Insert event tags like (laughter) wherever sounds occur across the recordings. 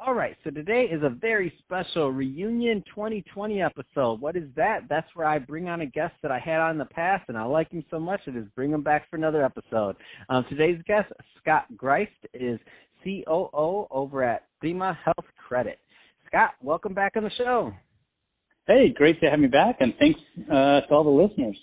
All right, so today is a very special reunion 2020 episode. What is that? That's where I bring on a guest that I had on in the past, and I like him so much, I just bring him back for another episode. Um, today's guest, Scott Greist, is COO over at Prima Health Credit. Scott, welcome back on the show. Hey, great to have me back, and thanks uh, to all the listeners.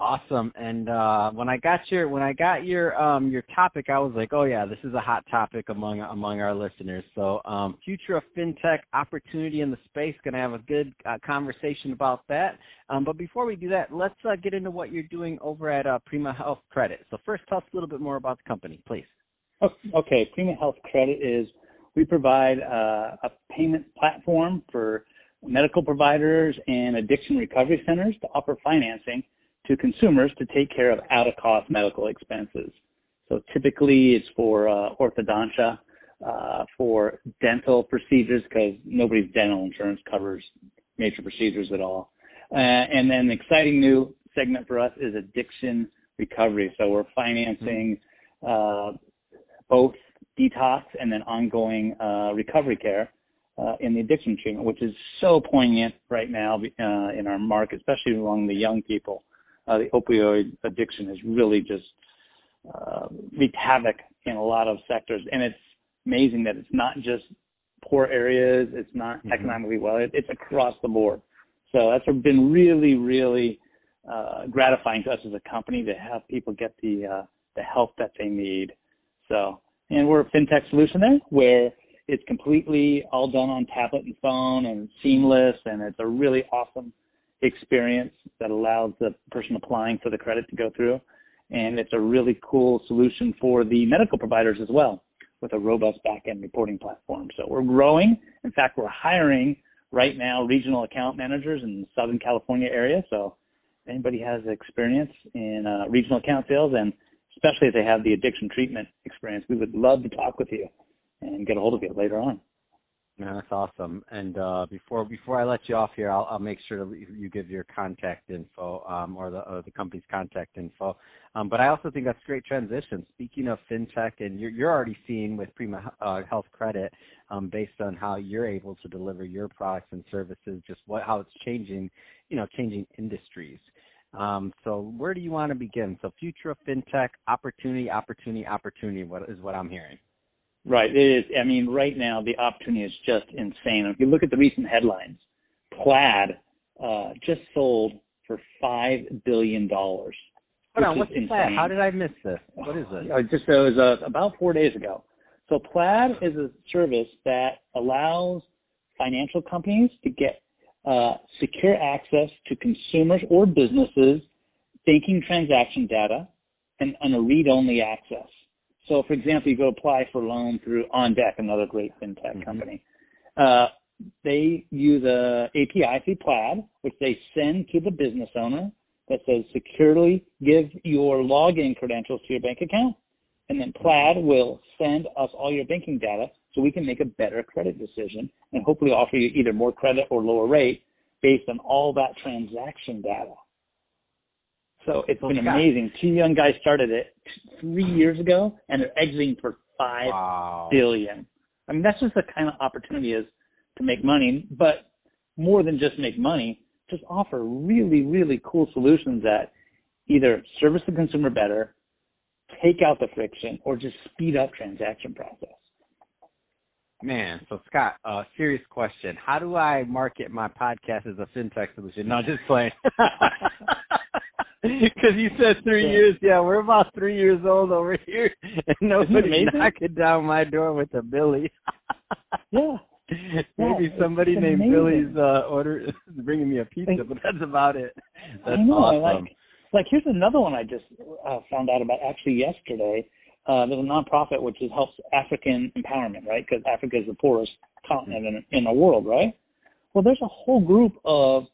Awesome. And uh, when I got your when I got your um, your topic, I was like, oh yeah, this is a hot topic among among our listeners. So um, future of fintech opportunity in the space. Going to have a good uh, conversation about that. Um, but before we do that, let's uh, get into what you're doing over at uh, Prima Health Credit. So first, tell us a little bit more about the company, please. Okay, Prima Health Credit is we provide uh, a payment platform for medical providers and addiction recovery centers to offer financing to consumers to take care of out of cost medical expenses. So typically it's for uh, orthodontia, uh, for dental procedures because nobody's dental insurance covers major procedures at all. Uh, and then the exciting new segment for us is addiction recovery. So we're financing uh, both detox and then ongoing uh, recovery care uh, in the addiction treatment, which is so poignant right now uh, in our market, especially among the young people. Uh, the opioid addiction has really just uh, wreaked havoc in a lot of sectors, and it's amazing that it's not just poor areas, it's not mm-hmm. economically well, it, it's across the board. So that's been really, really uh, gratifying to us as a company to have people get the uh, the help that they need. So, and we're a fintech solution there where it's completely all done on tablet and phone and seamless, and it's a really awesome experience that allows the person applying for the credit to go through. And it's a really cool solution for the medical providers as well with a robust back-end reporting platform. So we're growing. In fact, we're hiring right now regional account managers in the Southern California area. So if anybody has experience in uh, regional account sales and especially if they have the addiction treatment experience, we would love to talk with you and get a hold of you later on. No, that's awesome. And uh, before before I let you off here, I'll, I'll make sure you give your contact info um, or the or the company's contact info. Um, but I also think that's great transition. Speaking of fintech, and you're you're already seeing with Prima uh, Health Credit, um, based on how you're able to deliver your products and services, just what how it's changing, you know, changing industries. Um, so where do you want to begin? So future of fintech, opportunity, opportunity, opportunity. What is what I'm hearing? Right. It is. I mean, right now the opportunity is just insane. If you look at the recent headlines, Plaid uh, just sold for five billion dollars. Hold on, what's insane. Plaid? How did I miss this? What is it? Uh, just it was uh, about four days ago. So Plaid is a service that allows financial companies to get uh, secure access to consumers or businesses banking transaction data and, and a read-only access. So, for example, you go apply for a loan through OnDeck, another great fintech mm-hmm. company. Uh, they use a API through Plaid, which they send to the business owner that says securely give your login credentials to your bank account, and then Plaid will send us all your banking data so we can make a better credit decision and hopefully offer you either more credit or lower rate based on all that transaction data. So it's been amazing. Two young guys started it three years ago, and they're exiting for five wow. billion. I mean, that's just the kind of opportunity is to make money, but more than just make money, just offer really, really cool solutions that either service the consumer better, take out the friction, or just speed up transaction process. Man, so Scott, uh, serious question. How do I market my podcast as a fintech solution? No, just playing. (laughs) (laughs) Because you said three yeah. years. Yeah, we're about three years old over (laughs) here, and nobody's knocking down my door with a Billy. (laughs) yeah. Maybe yeah, somebody named amazing. Billy's uh, order bringing me a pizza, like, but that's about it. That's I know, awesome. Like, like here's another one I just uh, found out about actually yesterday. uh, there's a nonprofit which is, helps African empowerment, right? Because Africa is the poorest continent in, in the world, right? Well, there's a whole group of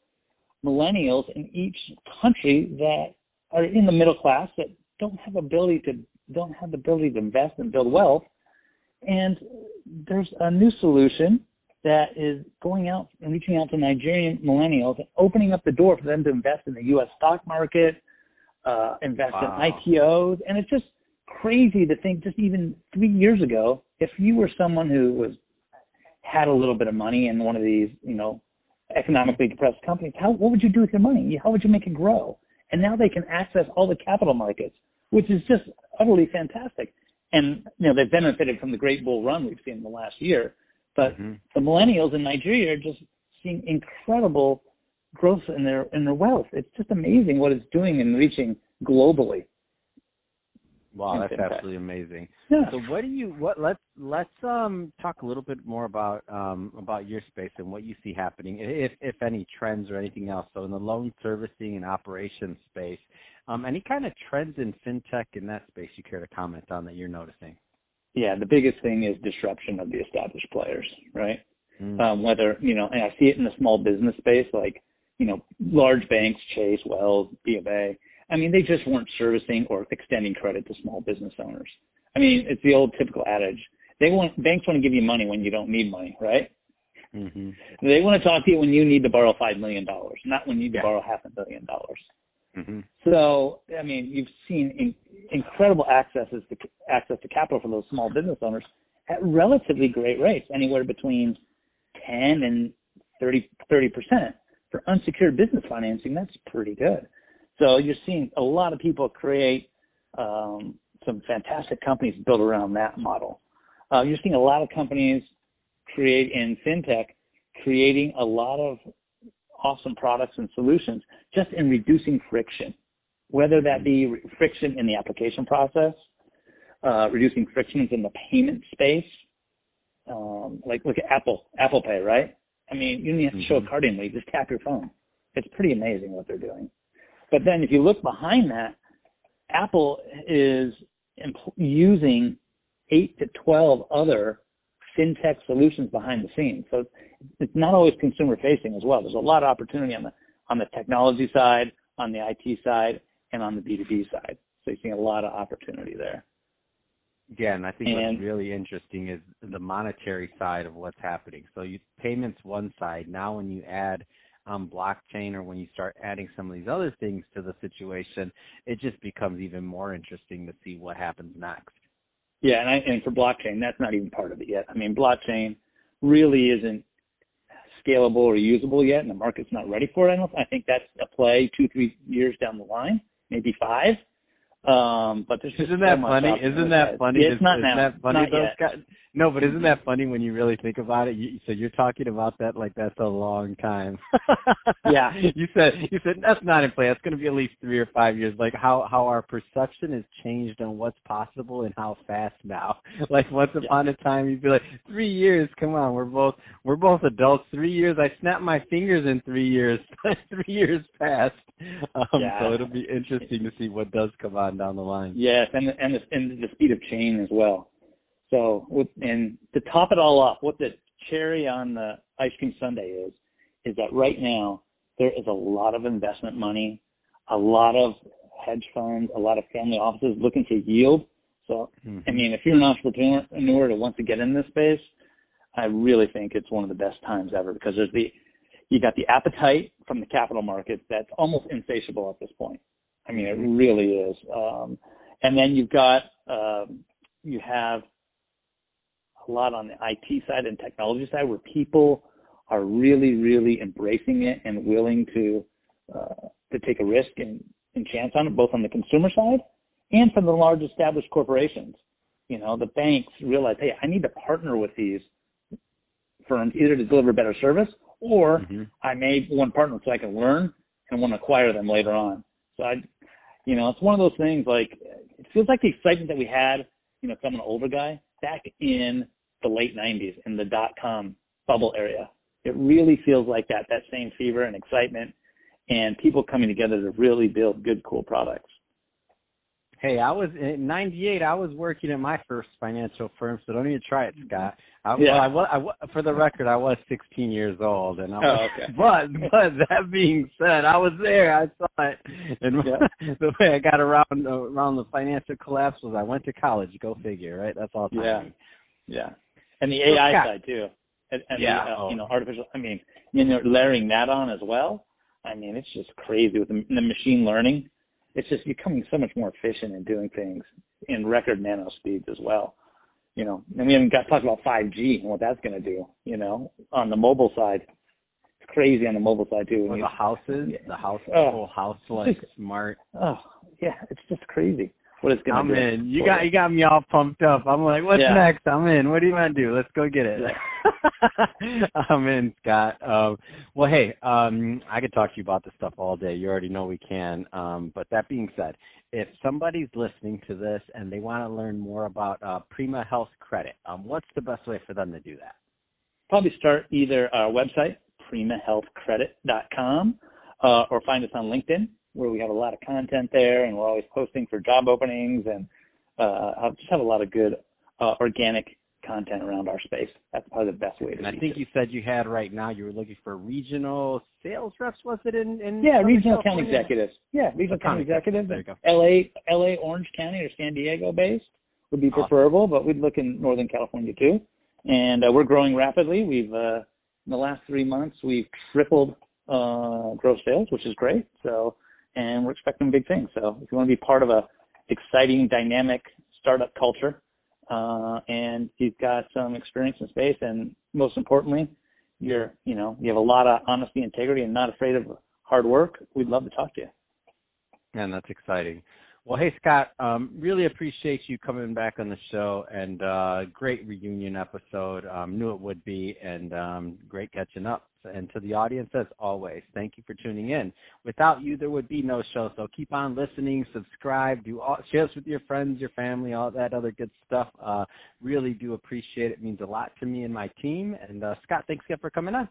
millennials in each country that are in the middle class that don't have ability to don't have the ability to invest and build wealth. And there's a new solution that is going out and reaching out to Nigerian millennials and opening up the door for them to invest in the U.S. stock market, uh, invest wow. in IPOs, and it's just crazy to think. Just even three years ago, if you were someone who was had a little bit of money in one of these, you know, economically depressed companies, how what would you do with your money? How would you make it grow? And now they can access all the capital markets, which is just utterly fantastic. And you know they've benefited from the great bull run we've seen in the last year but mm-hmm. the millennials in Nigeria are just seeing incredible growth in their in their wealth. It's just amazing what it's doing and reaching globally. Wow, that's absolutely amazing. Yeah. So what do you what let's let's um talk a little bit more about um about your space and what you see happening if if any trends or anything else. So in the loan servicing and operations space, um any kind of trends in fintech in that space you care to comment on that you're noticing? yeah, the biggest thing is disruption of the established players, right? Mm. Um, whether, you know, and I see it in the small business space, like, you know, large banks, Chase, Wells, BofA. I mean, they just weren't servicing or extending credit to small business owners. I mean, it's the old typical adage. They want banks want to give you money when you don't need money, right? Mm-hmm. They want to talk to you when you need to borrow five million dollars, not when you need yeah. to borrow half a billion dollars. Mm-hmm. So, I mean, you've seen in, incredible accesses to access to capital for those small business owners at relatively great rates, anywhere between 10 and 30 percent for unsecured business financing. That's pretty good. So you're seeing a lot of people create um, some fantastic companies built around that model. Uh, you're seeing a lot of companies create in fintech, creating a lot of awesome products and solutions just in reducing friction, whether that be friction in the application process, uh, reducing frictions in the payment space. Um, like look at Apple, Apple Pay, right? I mean, you don't have to show a mm-hmm. card in, you just tap your phone. It's pretty amazing what they're doing. But then if you look behind that, Apple is using eight to 12 other fintech solutions behind the scenes. So it's not always consumer facing as well. There's a lot of opportunity on the on the technology side, on the IT side, and on the B2B side. So you're seeing a lot of opportunity there. Yeah, and I think and, what's really interesting is the monetary side of what's happening. So you payments one side. Now when you add um, blockchain or when you start adding some of these other things to the situation, it just becomes even more interesting to see what happens next. Yeah, and, I, and for blockchain, that's not even part of it yet. I mean, blockchain really isn't scalable or usable yet, and the market's not ready for it. I, don't, I think that's a play two, three years down the line, maybe five. Um, but there's isn't that funny? Isn't that funny? Yeah, it's not isn't now. That funny? Not those yet. guys, no, but isn't that funny when you really think about it? You, so you're talking about that like that's a long time. (laughs) yeah. You said you said that's not in play. That's going to be at least three or five years. Like how how our perception has changed on what's possible and how fast now. (laughs) Like once yeah. upon a time, you'd be like three years. Come on, we're both we're both adults. Three years. I snapped my fingers in three years. (laughs) three years passed. Um, yeah. So it'll be interesting to see what does come on down the line. Yes, and the, and the, and the speed of change as well. So, with, and to top it all off, what the cherry on the ice cream sundae is, is that right now there is a lot of investment money, a lot of hedge funds, a lot of family offices looking to yield. So, mm-hmm. I mean, if you're an entrepreneur to want to get in this space, I really think it's one of the best times ever because there's the you got the appetite from the capital markets that's almost insatiable at this point. I mean, it mm-hmm. really is. Um, and then you've got um, you have a lot on the IT side and technology side where people are really, really embracing it and willing to uh, to take a risk and, and chance on it, both on the consumer side and from the large established corporations. You know, the banks realize, hey, I need to partner with these firms either to deliver better service or mm-hmm. I may one partner so I can learn and want to acquire them later on. So I, you know, it's one of those things like it feels like the excitement that we had, you know, if I'm an older guy back in the late 90s in the dot com bubble area. It really feels like that, that same fever and excitement and people coming together to really build good, cool products. Hey, I was in '98. I was working at my first financial firm, so don't even try it, Scott. I, Yeah. well, I, I, for the record, I was 16 years old, and I was, Oh, okay. (laughs) but but that being said, I was there. I saw it, and Yeah. (laughs) the way I got around around the financial collapse was I went to college. Go figure, right? That's all. Yeah. timing. Yeah. And the So, AI Scott- side too. And, and Yeah. the, uh, Oh. you know, artificial, I mean, you know, layering that on as well. I mean, it's just crazy with the, the machine learning. It's just becoming so much more efficient in doing things in record nano speeds as well. You know, and we haven't got talked about 5G and what that's going to do, you know, on the mobile side. It's crazy on the mobile side too. Or the you, houses, Yeah. the house, Oh. whole house like smart. oh, yeah, it's just crazy what it's going I'm do. in. You got you got me all pumped up. I'm like, what's Yeah. next? I'm in. What do you want to do? Let's go get it. (laughs) I'm in, Scott. Um, well, hey, um, I could talk to you about this stuff all day. You already know we can. Um, but that being said, if somebody's listening to this and they want to learn more about uh, Prima Health Credit, um, what's the best way for them to do that? probably start either our website, primahealthcredit.com, uh, or find us on LinkedIn, where we have a lot of content there, and we're always posting for job openings, and uh, just have a lot of good uh, organic content around our space. That's probably the best way to. And I think it. you said you had right now you were looking for regional sales reps. Was it in? in Yeah, regional account executives. Yeah, regional account executives. There you go. LA, LA, Orange County, or San Diego based would be Awesome. preferable, but we'd look in Northern California too. And uh, we're growing rapidly. We've uh, in the last three months we've tripled uh, gross sales, which is great. So, and we're expecting big things. So, if you want to be part of a exciting, dynamic startup culture, uh, and you've got some experience in space, and most importantly, you're you know you have a lot of honesty, integrity, and not afraid of hard work, we'd love to talk to you. Man, that's exciting. Well, hey Scott, um, really appreciate you coming back on the show, and uh, great reunion episode. Um, knew it would be, and um, great catching up. And to the audience, as always, thank you for tuning in. Without you, there would be no show. So keep on listening, subscribe, do all, share this with your friends, your family, all that other good stuff. Uh, really do appreciate it. it. Means a lot to me and my team. And uh, Scott, thanks again for coming on.